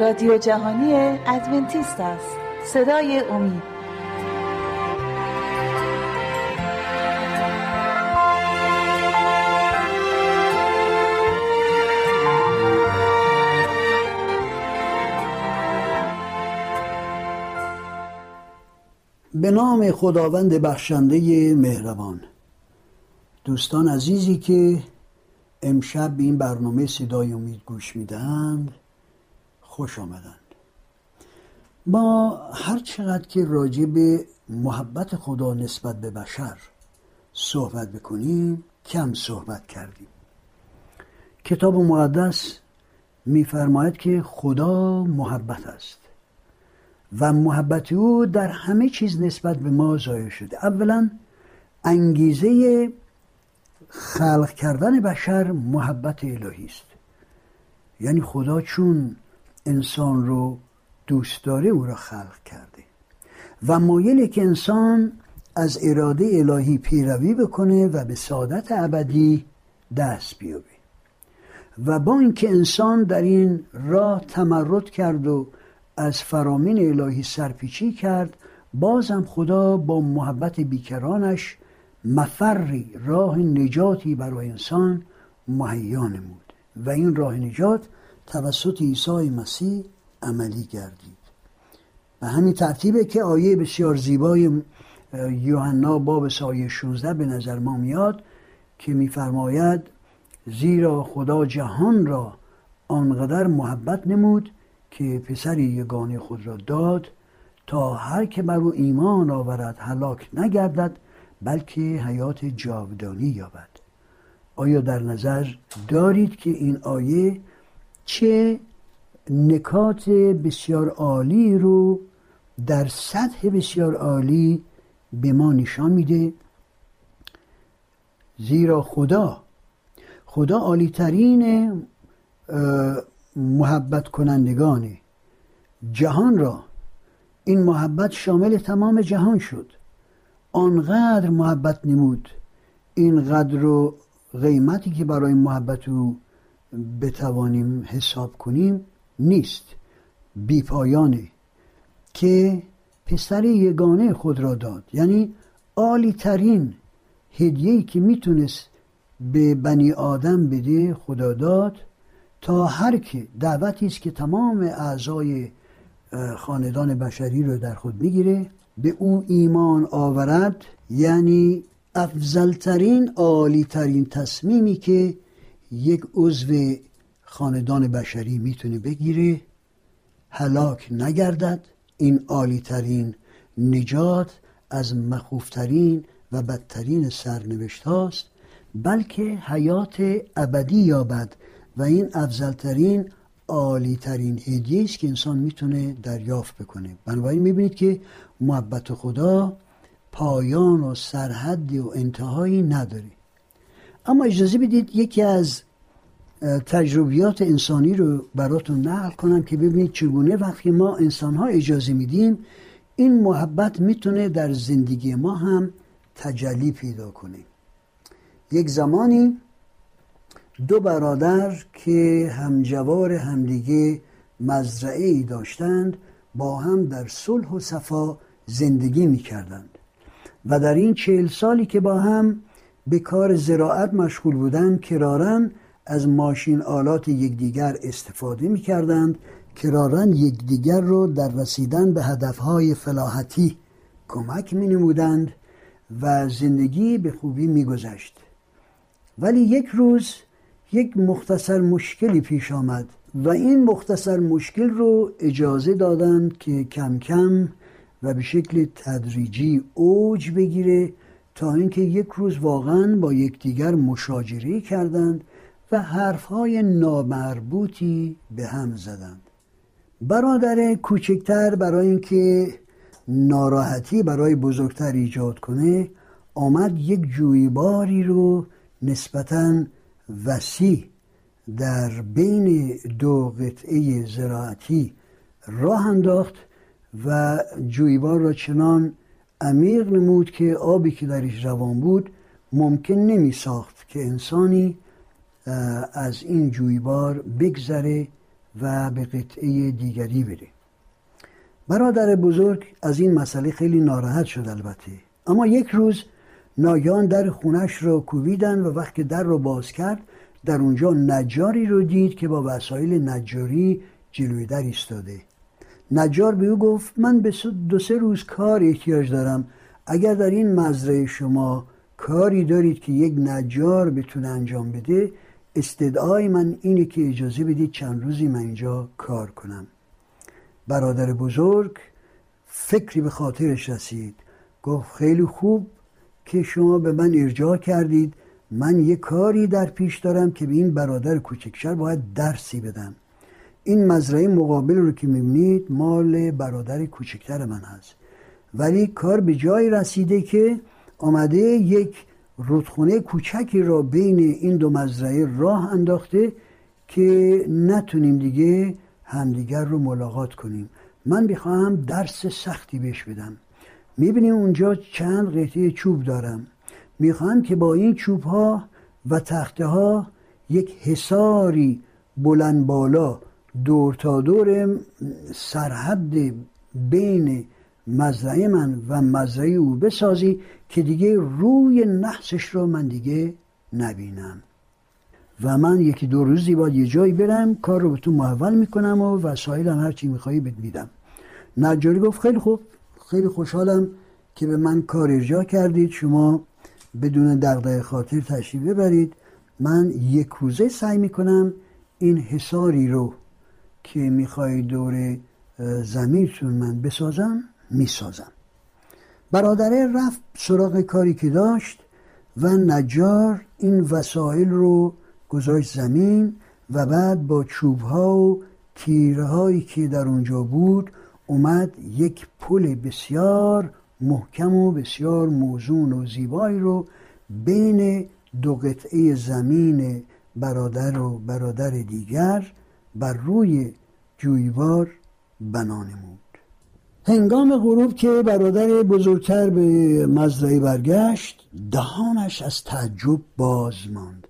رادیو جهانی ادونتیست است. صدای امید. به نام خداوند بخشنده مهربان. دوستان عزیزی که امشب به این برنامه صدای امید گوش می‌دهند خوش آمدند ما هر چقدر که راجع به محبت خدا نسبت به بشر صحبت بکنیم کم صحبت کردیم. کتاب مقدس میفرماید که خدا محبت است و محبت او در همه چیز نسبت به ما ظاهر شده. اولا انگیزه خلق کردن بشر محبت الهی است. یعنی خدا چون انسان رو دوست داره او را خلق کرده. و مایلی که انسان از اراده الهی پیروی بکنه و به سعادت ابدی دست بیابه. و با اینکه انسان در این راه تمرد کرد و از فرامین الهی سرپیچی کرد بازم خدا با محبت بیکرانش مفری راه نجاتی برای انسان مهیا نمود. و این راه نجات توسط عیسی مسیح عملی گردید. به همین ترتیبه که آیه بسیار زیبای یوحنا باب سایه 16 به نظر ما میاد که میفرماید زیرا خدا جهان را آنقدر محبت نمود که پسری یگانه خود را داد تا هر که بر او ایمان آورد هلاک نگردد بلکه حیات جاودانی یابد. آیا در نظر دارید که این آیه چه نکات بسیار عالی رو در سطح بسیار عالی به ما نشان میده. زیرا خدا خدا عالی ترین محبت کنندگانه جهان را این محبت شامل تمام جهان شد. آنقدر محبت نمود این قدر و قیمتی که برای محبت او بتوانیم حساب کنیم نیست. بیپایانه که پسر یگانه خود را داد. یعنی عالی ترین هدیه‌ای که می‌تونست به بنی آدم بده خدا داد تا هر که دعوتی است که تمام اعضای خاندان بشری رو در خود می‌گیره به او ایمان آورد. یعنی افضلترین عالیترین تصمیمی که یک عضو خاندان بشری می‌تونه بگیره هلاک نگردد. این عالیترین نجات از مخوفترین و بدترین سرنوشت هاست بلکه حیات ابدی یابد و این افضلترین عالی ترین هدیه است که انسان می‌تونه دریافت بکنه. بنابراین می‌بینید که محبت خدا پایان و سرحدی و انتهایی نداره. اما اجازه بدید یکی از تجربیات انسانی رو براتون نقل کنم که ببینید چگونه وقتی ما انسان ها اجازه میدیم این محبت می‌تونه در زندگی ما هم تجلی پیدا کنه. یک زمانی دو برادر که همجوار همدیگه مزرعه ای داشتند با هم در صلح و صفا زندگی می کردند و در این چهل سالی که با هم به کار زراعت مشغول بودند کرارن از ماشین آلات یکدیگر استفاده می کردند کرارن یکدیگر رو در رسیدن به هدفهای فلاحتی کمک می نمودند و زندگی به خوبی می گذشت. ولی یک روز یک مختصر مشکلی پیش آمد و این مختصر مشکل رو اجازه دادند که کم کم و به شکل تدریجی اوج بگیره تا اینکه یک روز واقعا با یکدیگر مشاجره کردند و حرفهای نامربوطی به هم زدند. برادر کوچکتر برای اینکه ناراحتی برای بزرگتر ایجاد کنه آمد یک جویباری رو نسبتاً وسیع در بین دو قطعه زراعتی راه انداخت و جویبار را چنان عمیق نمود که آبی که درش روان بود ممکن نمی ساخت که انسانی از این جویبار بگذره و به قطعه دیگری بره. برادر بزرگ از این مسئله خیلی ناراحت شد البته. اما یک روز ناگهان در خونش را کوبیدن و وقتی در را باز کرد در اونجا نجاری رو دید که با وسایل نجاری جلوی در ایستاده. نجار به او گفت من به دو سه روز کار احتیاج دارم. اگر در این مزرعه شما کاری دارید که یک نجار بتونه انجام بده استدعای من اینه که اجازه بدید چند روزی من اینجا کار کنم. برادر بزرگ فکری به خاطرش رسید. گفت خیلی خوب که شما به من ارجاع کردید. من یه کاری در پیش دارم که به این برادر کوچکشر باید درسی بدم. این مزرعه مقابل رو که می‌بینید مال برادر کوچکتر من هست. ولی کار به جای رسیده که آمده یک رودخونه کوچکی را بین این دو مزرعه راه انداخته که نتونیم دیگه همدیگر رو ملاقات کنیم. من بخواهم درس سختی بهش بدم. می‌بینیم اونجا چند قطعه چوب دارم. می‌خواهم که با این چوب ها و تخته ها یک حساری بلند بالا دور تا دور سرحد بین مزرعه من و مزرعه او بسازی که دیگه روی نحسش رو من دیگه نبینم. و من یکی دو روزی باید یه جایی برم کار رو به تو محول می‌کنم و وسایلم هر چی میخوایی بهت میدم. نجاری گفت خیلی خوب خیلی خوشحالم که به من کار ارجاع کردید. شما بدون دغدغه خاطر تشریف ببرید. من یک روزه سعی می‌کنم این حساری رو که می‌خوای دور زمینتون من بسازم می‌سازم. برادره رفت سراغ کاری که داشت و نجار این وسایل رو گذاشت زمین و بعد با چوب ها و تیرهایی که در اونجا بود اومد یک پل بسیار محکم و بسیار موزون و زیبایی رو بین دو قطعه زمین برادر و برادر دیگر بر روی جویبار بنا نمود. هنگام غروب که برادر بزرگتر به مزرعه برگشت دهانش از تعجب باز ماند.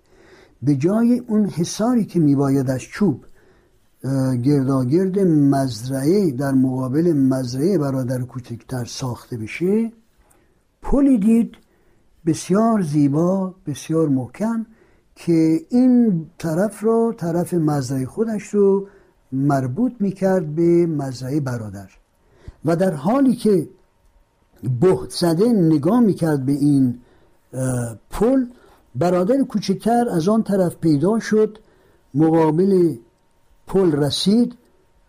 به جای اون حساری که میباید از چوب گرداگرد مزرعه در مقابل مزرعه برادر کوچکتر ساخته بشه پلی دید بسیار زیبا بسیار محکم که این طرف رو طرف مزرعه خودش رو مربوط می‌کرد به مزرعه برادر. و در حالی که بهت زده نگاه می‌کرد به این پل برادر کوچکتر از آن طرف پیدا شد مقابل پل رسید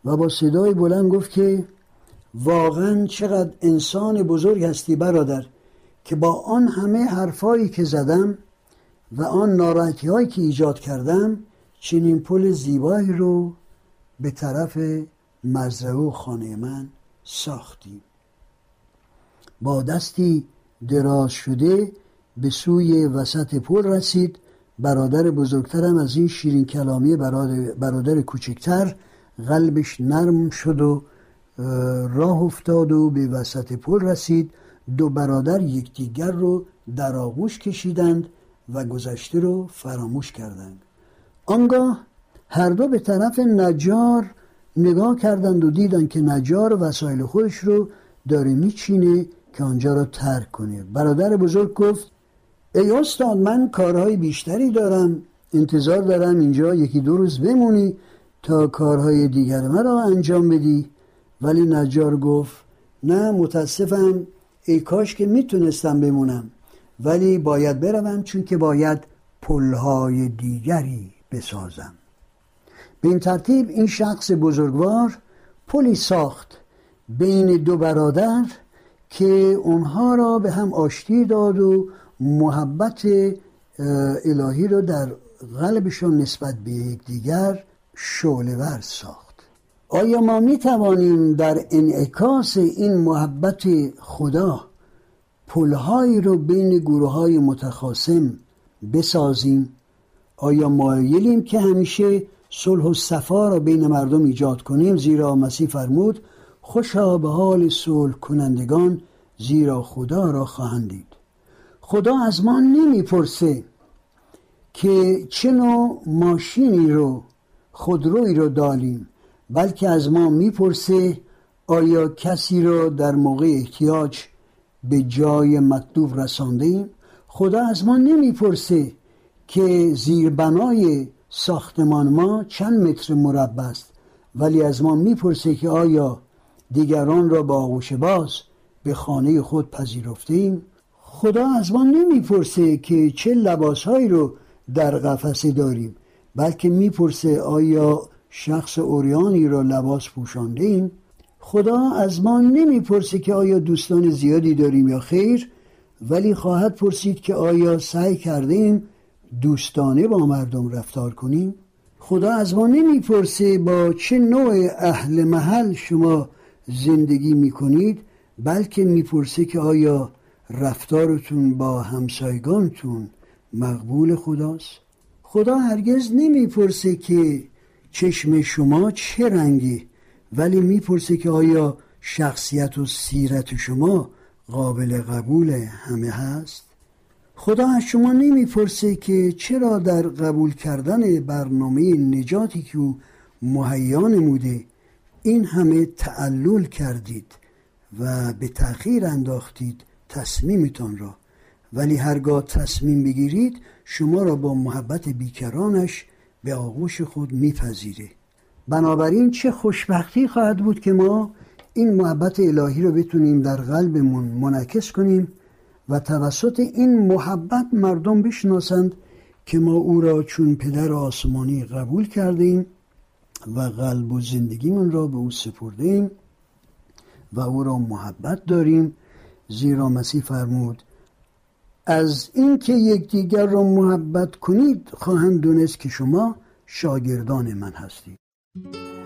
و با صدای بلند گفت که واقعا چقدر انسان بزرگ هستی برادر که با آن همه حرفایی که زدم و آن ناراحتی هایی که ایجاد کردم چنین پل زیبایی رو به طرف مزرعه و خانه من ساختیم. با دستی دراز شده به سوی وسط پل رسید. برادر بزرگترم از این شیرین کلامی برادر, برادر کوچکتر قلبش نرم شد و راه افتاد و به وسط پل رسید. دو برادر یکدیگر رو در آغوش کشیدند. و گذشته رو فراموش کردند. آنگاه هر دو به طرف نجار نگاه کردند و دیدند که نجار وسایل خودش رو داره میچینه که آنجا را ترک کنه. برادر بزرگ گفت ای استاد من کارهای بیشتری دارم. انتظار دارم اینجا یکی دو روز بمونی تا کارهای دیگر مرا انجام بدی. ولی نجار گفت نه متاسفم. ای کاش که می‌تونستم بمونم. ولی باید بروم چون که باید پلهای دیگری بسازم. به این ترتیب این شخص بزرگوار پلی ساخت بین دو برادر که اونها را به هم آشتی داد و محبت الهی را در قلبشون نسبت به یکدیگر شعلهور ساخت. آیا ما می توانیم در انعکاس این محبت خدا پلهایی رو بین گروه های متخاصم بسازیم. آیا مایلیم که همیشه صلح و صفا را بین مردم ایجاد کنیم؟ زیرا مسیح فرمود خوشا به حال صلح کنندگان زیرا خدا را خواهند دید. خدا از ما نمی‌پرسه که چه نوع ماشینی رو خودروی رو داریم بلکه از ما می‌پرسه آیا کسی را در موقع احتیاج به جای مطلوب رسانده ایم خدا از ما نمی‌پرسه که زیربنای ساختمان ما چند متر مربع است ولی از ما می‌پرسه که آیا دیگران را با آغوش باز به خانه خود پذیرفتیم؟ خدا از ما نمی‌پرسه که چه لباسهایی رو در قفسه داریم بلکه می‌پرسه آیا شخص اوریانی را لباس پوشانده ایم خدا از ما نمی‌پرسه که آیا دوستان زیادی داریم یا خیر ولی خواهد پرسید که آیا سعی کردیم دوستانه با مردم رفتار کنیم؟ خدا از ما نمی‌پرسه با چه نوع اهل محل شما زندگی می‌کنید بلکه می‌پرسه که آیا رفتارتون با همسایگانتون مقبول خداست؟ خدا هرگز نمی‌پرسه که چشم شما چه رنگی. ولی می‌پرسه که آیا شخصیت و سیرت شما قابل قبول همه هست؟ خدا از شما نمی‌پرسه که چرا در قبول کردن برنامه نجاتی که او مهیا نموده این همه تعلل کردید و به تأخیر انداختید تصمیمتان را. ولی هرگاه تصمیم بگیرید شما را با محبت بیکرانش به آغوش خود میپذیره. بنابراین چه خوشبختی خواهد بود که ما این محبت الهی رو بتونیم در قلبمون منعکس کنیم و توسط این محبت مردم بشناسند که ما او را چون پدر آسمانی قبول کردیم و قلب و زندگیمون را به او سپردیم و او را محبت داریم. زیرا مسیح فرمود از اینکه یکدیگر را محبت کنید خواهند دونست که شما شاگردان من هستید. Thank you.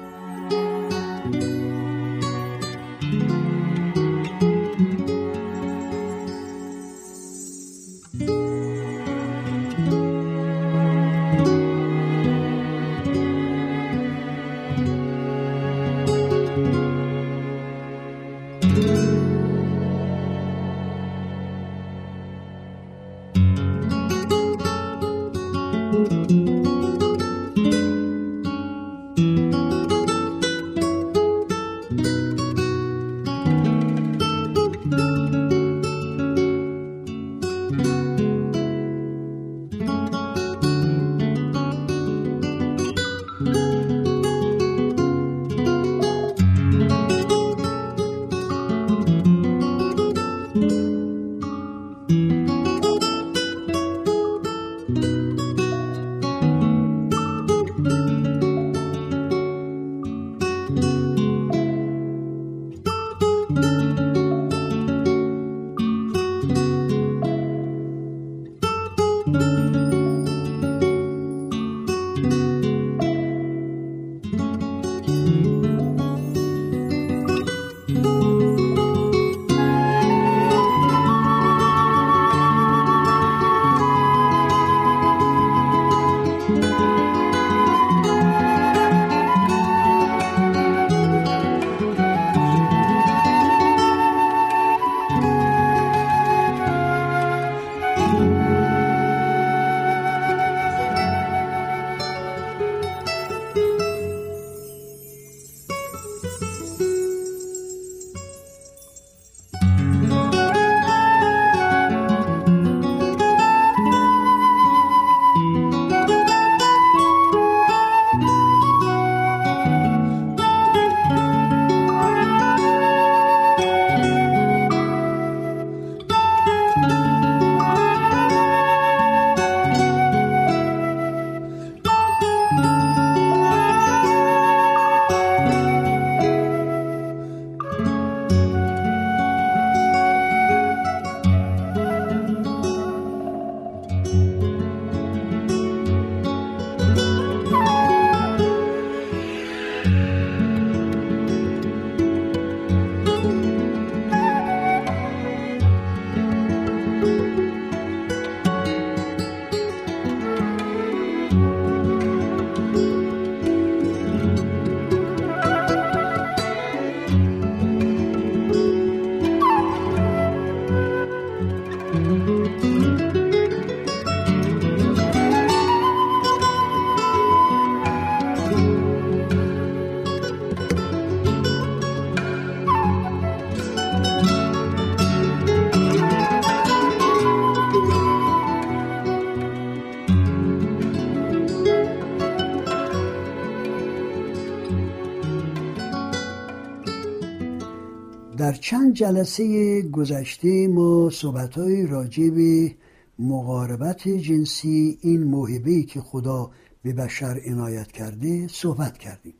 چند جلسه گذشته ما صحبت های راجع به مقاربت جنسی این موهبه که خدا به بشر عنایت کرده صحبت کردیم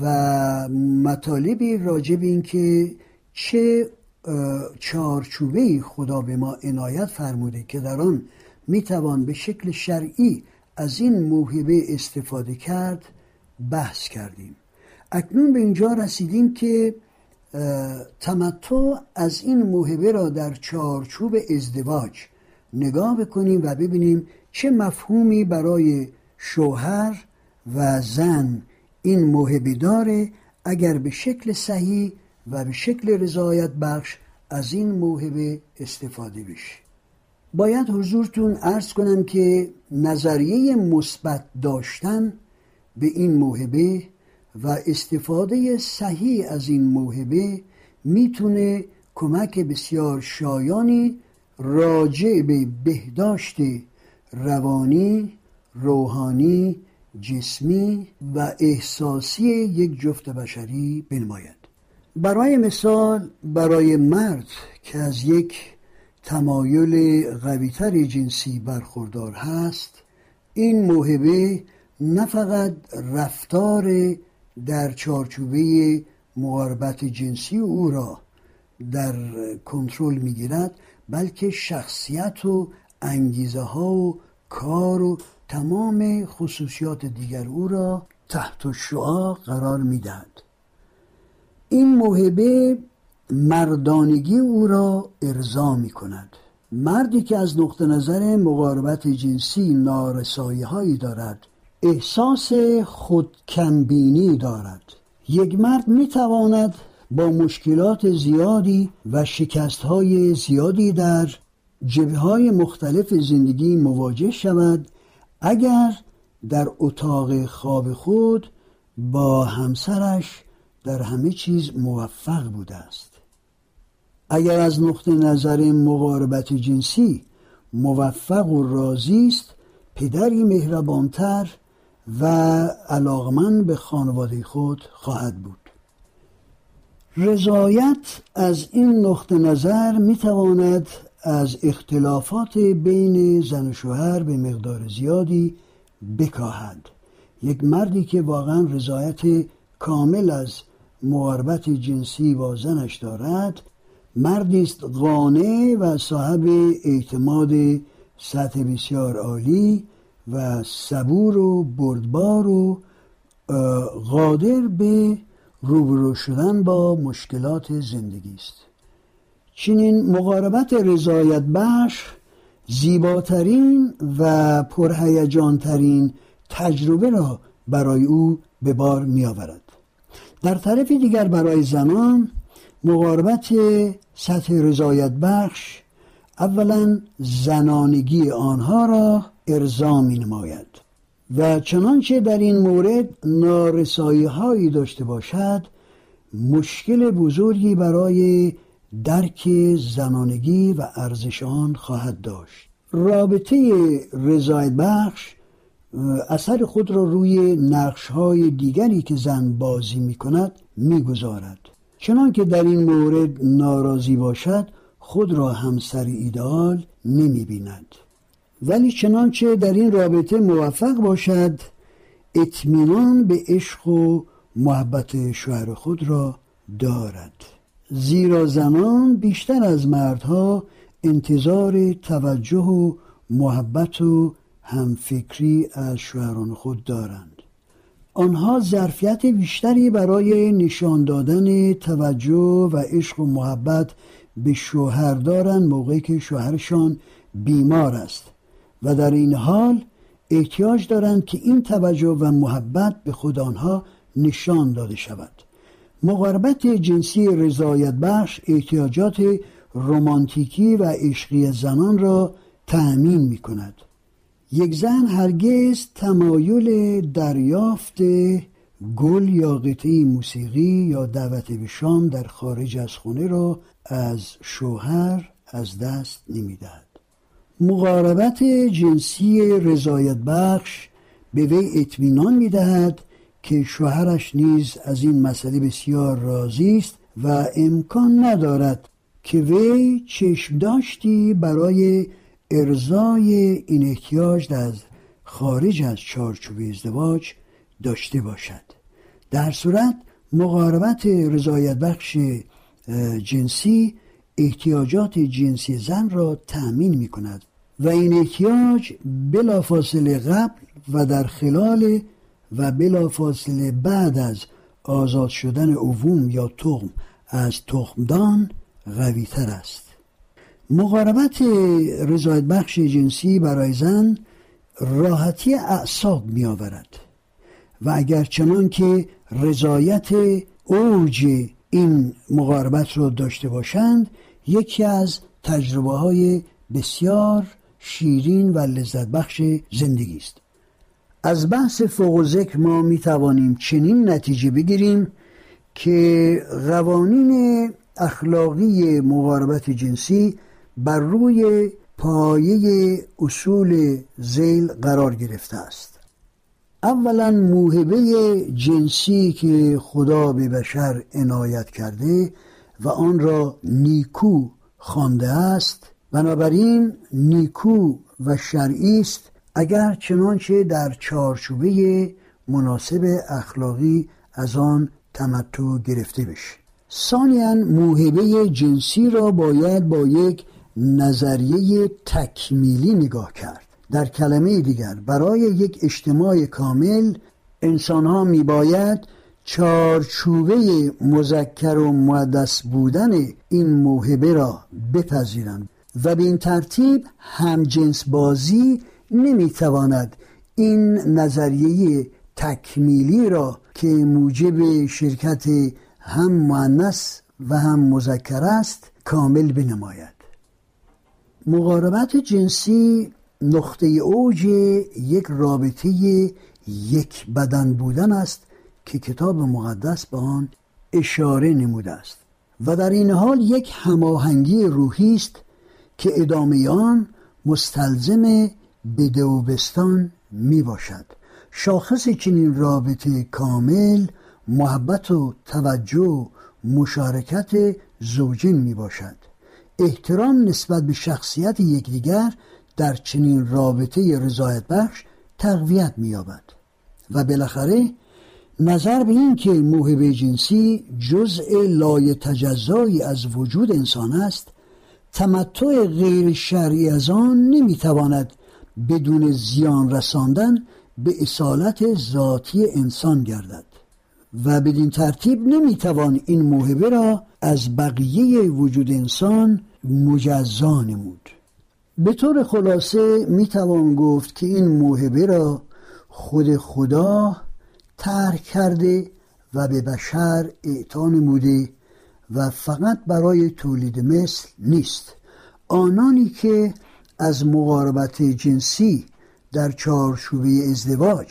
و مطالبی راجع به این که چه چارچوبه خدا به ما عنایت فرموده که در آن می‌توان به شکل شرعی از این موهبه استفاده کرد بحث کردیم. اکنون به اینجا رسیدیم که تمتع از این موهبه را در چارچوب ازدواج نگاه بکنیم و ببینیم چه مفهومی برای شوهر و زن این موهبه داره اگر به شکل صحیح و به شکل رضایت بخش از این موهبه استفاده بشه. باید حضورتون ارز کنم که نظریه مثبت داشتن به این موهبه و استفاده صحیح از این موهبه می‌تونه کمک بسیار شایانی راجع به بهداشت روانی روحانی جسمی و احساسی یک جفت بشری بنماید. برای مثال برای مرد که از یک تمایل قویتر جنسی برخوردار هست این موهبه نه فقط رفتار در چارچوبه مقاربت جنسی او را در کنترل می‌گیرد بلکه شخصیت و انگیزه ها و کار و تمام خصوصیات دیگر او را تحت شعا قرار می‌دهد. این موهبه مردانگی او را ارضا می کند مردی که از نقطه نظر مقاربت جنسی نارسایی هایی دارد احساس خودکمبینی دارد. یک مرد می تواند با مشکلات زیادی و شکست های زیادی در جبه های مختلف زندگی مواجه شود اگر در اتاق خواب خود با همسرش در همه چیز موفق بوده است. اگر از نقطه نظر مقاربت جنسی موفق و راضی است پدری مهربانتر و علاقمند به خانواده خود خواهد بود. رضایت از این نقطه نظر می تواند از اختلافات بین زن و شوهر به مقدار زیادی بکاهد. یک مردی که واقعا رضایت کامل از مقاربت جنسی با زنش دارد مردی است قانع و صاحب اعتماد سطح بسیار عالی و صبور و بردبار و قادر به روبرو شدن با مشکلات زندگی است. چنین مقاربت رضایت بخش زیباترین و پرهیجانترین تجربه را برای او به بار می آورد در طرف دیگر برای زنان مقاربت سطح رضایت بخش اولا زنانگی آنها را ارضا می نماید و چنانچه در این مورد نارسایی هایی داشته باشد مشکل بزرگی برای درک زنانگی و ارزش آن خواهد داشت. رابطه رضایت بخش اثر خود را روی نقش های دیگری که زن بازی می کند می گذارد چنان که در این مورد ناراضی باشد خود را همسر ایدال نمی بیند. ولی چنانچه در این رابطه موفق باشد اطمینان به عشق و محبت شوهر خود را دارد. زیرا زنان بیشتر از مردها انتظار توجه و محبت و همفکری از شوهران خود دارند. آنها ظرفیت بیشتری برای نشان دادن توجه و عشق و محبت به شوهر دارند موقعی که شوهرشان بیمار است. و در این حال احتیاج دارند که این توجه و محبت به خود آنها نشان داده شود. مقاربت جنسی رضایت بخش احتیاجات رمانتیکی و عشقی زنان را تأمین می کند یک زن هرگز تمایل دریافت گل یا قطعی موسیقی یا دعوت به شام در خارج از خونه را از شوهر از دست نمی‌دهد. مقاربت جنسی رضایت بخش به وی اطمینان می‌دهد که شوهرش نیز از این مسئله بسیار راضی است و امکان ندارد که وی چشم داشتی برای ارزای این احتیاج از خارج از چارچوب ازدواج داشته باشد. در صورت مقاربت رضایت بخش جنسی احتیاجات جنسی زن را تأمین می کند و این احتیاج بلافاصله قبل و در خلال و بلافاصله بعد از آزاد شدن عووم یا تخم از تخمدان قوی تر است. مقاربت رضایت بخش جنسی برای زن راحتی اعصاب می آورد و اگر چنان که رضایت اوج این مقاربت را داشته باشند یکی از تجربه های بسیار شیرین و لذت بخش زندگی است. از بحث فوق ذکر ما می توانیم چنین نتیجه بگیریم که قوانین اخلاقی مقاربت جنسی بر روی پایه اصول زیل قرار گرفته است. اولا موهبه جنسی که خدا به بشر عنایت کرده و آن را نیکو خوانده است. بنابراین نیکو و شرعی است. اگر چنانچه در چارچوبه مناسب اخلاقی از آن تمتع گرفته بشه. ثانیا موهبه جنسی را باید با یک نظریه تکمیلی نگاه کرد. در کلمه دیگر برای یک اجتماع کامل انسان ها می باید چارچوبه مذکر و مقدس بودن این موهبه را بپذیرند و به این ترتیب همجنس بازی نمی‌تواند این نظریه تکمیلی را که موجب شرکت هم معنس و هم مذکر است کامل بنماید. مقاربت جنسی نقطه اوج یک رابطه یک بدن بودن است که کتاب مقدس به آن اشاره نموده است. و در این حال یک هماهنگی روحی است که ادامه آن مستلزم بدوبستان می باشد. شاخص چنین رابطه کامل محبت و توجه و مشارکت زوجین می باشد. احترام نسبت به شخصیت یکدیگر در چنین رابطه رضایت بخش تقویت مییابد. و بالاخره نظر به این که موهبه جنسی جزء لای تجزایی از وجود انسان است تمتع غیر شرعی از آن نمی‌تواند بدون زیان رساندن به اصالت ذاتی انسان گردد. و بدین ترتیب نمی‌توان این موهبه را از بقیه وجود انسان مجزا نمود. به طور خلاصه می‌توان گفت که این موهبه را خود خدا ترک کرده و به بشر اعطا نموده و فقط برای تولید مثل نیست. آنانی که از مقاربت جنسی در چارچوبه ازدواج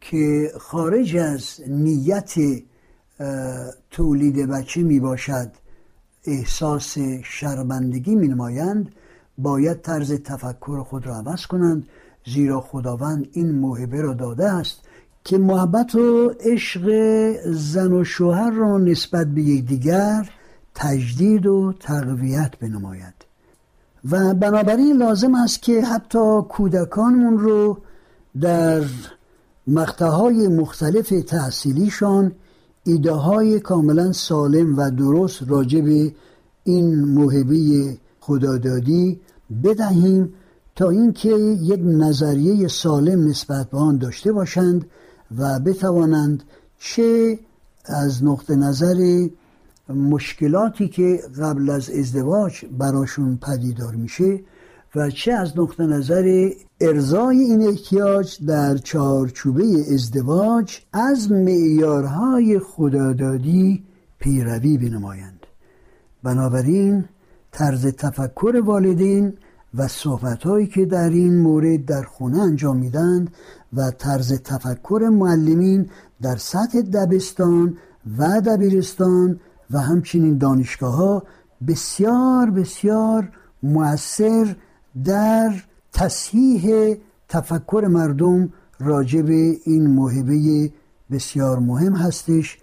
که خارج از نیت تولید بچه می باشد احساس شرمندگی می نمایند باید طرز تفکر خود را عوض کنند زیرا خداوند این موهبه را داده است که محبت و عشق زن و شوهر را نسبت به یکدیگر تجدید و تقویت بنماید. و بنابراین لازم است که حتی کودکانمون رو در مقطعهای مختلف تحصیلیشان ایده های کاملا سالم و درست راجع به این موهبه خدادادی بدهیم تا اینکه یک نظریه سالم نسبت به آن داشته باشند و بتوانند چه از نقطه نظر مشکلاتی که قبل از ازدواج براشون پدیدار میشه و چه از نقطه نظر ارزای این احتیاج در چارچوبه ازدواج از معیارهای خدادادی پیروی بنمایند. بنابراین طرز تفکر والدین و صحبتهایی که در این مورد در خونه انجام میدند و طرز تفکر معلمین در سطح دبستان و دبیرستان و همچنین دانشگاه ها بسیار بسیار مؤثر در تصحیح تفکر مردم راجع به این موهبه بسیار مهم هستش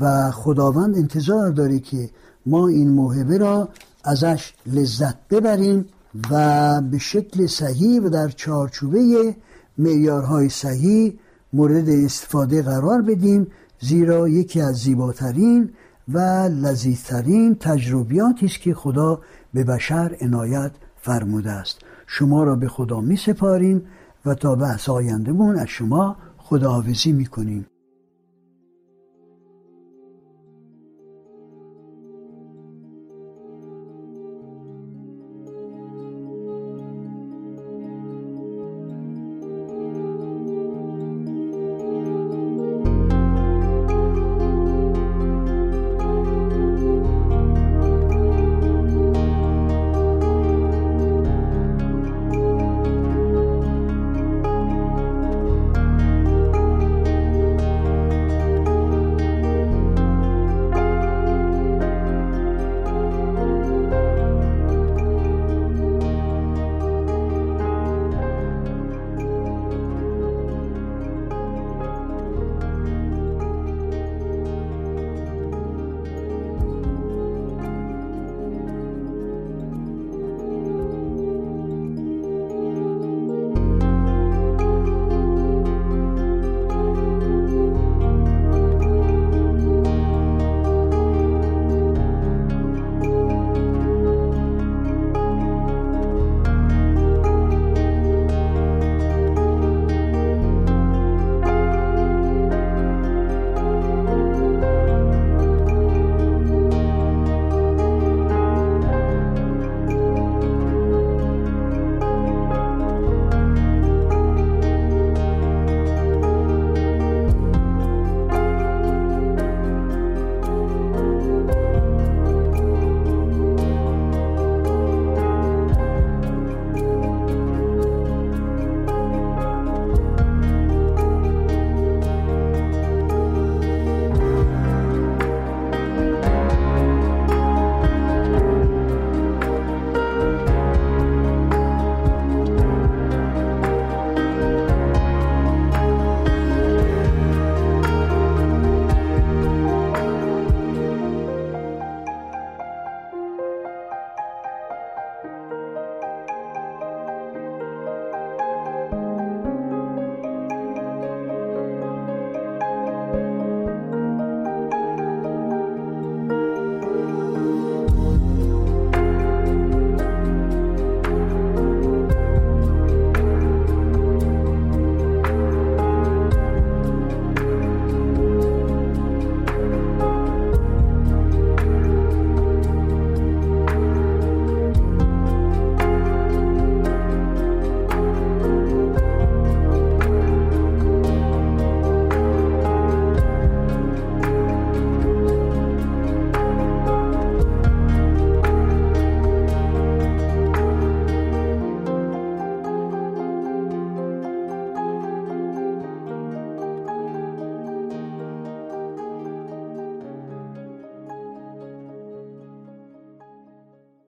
و خداوند انتظار داره که ما این موهبه را ازش لذت ببریم و به شکل صحیح و در چارچوبه معیارهای صحیح مورد استفاده قرار بدیم زیرا یکی از زیباترین و لذیذترین تجربیاتی است که خدا به بشر عنایت فرموده است. شما را به خدا می سپاریم و تا بحث آیندهمون از شما خداحافظی می کنیم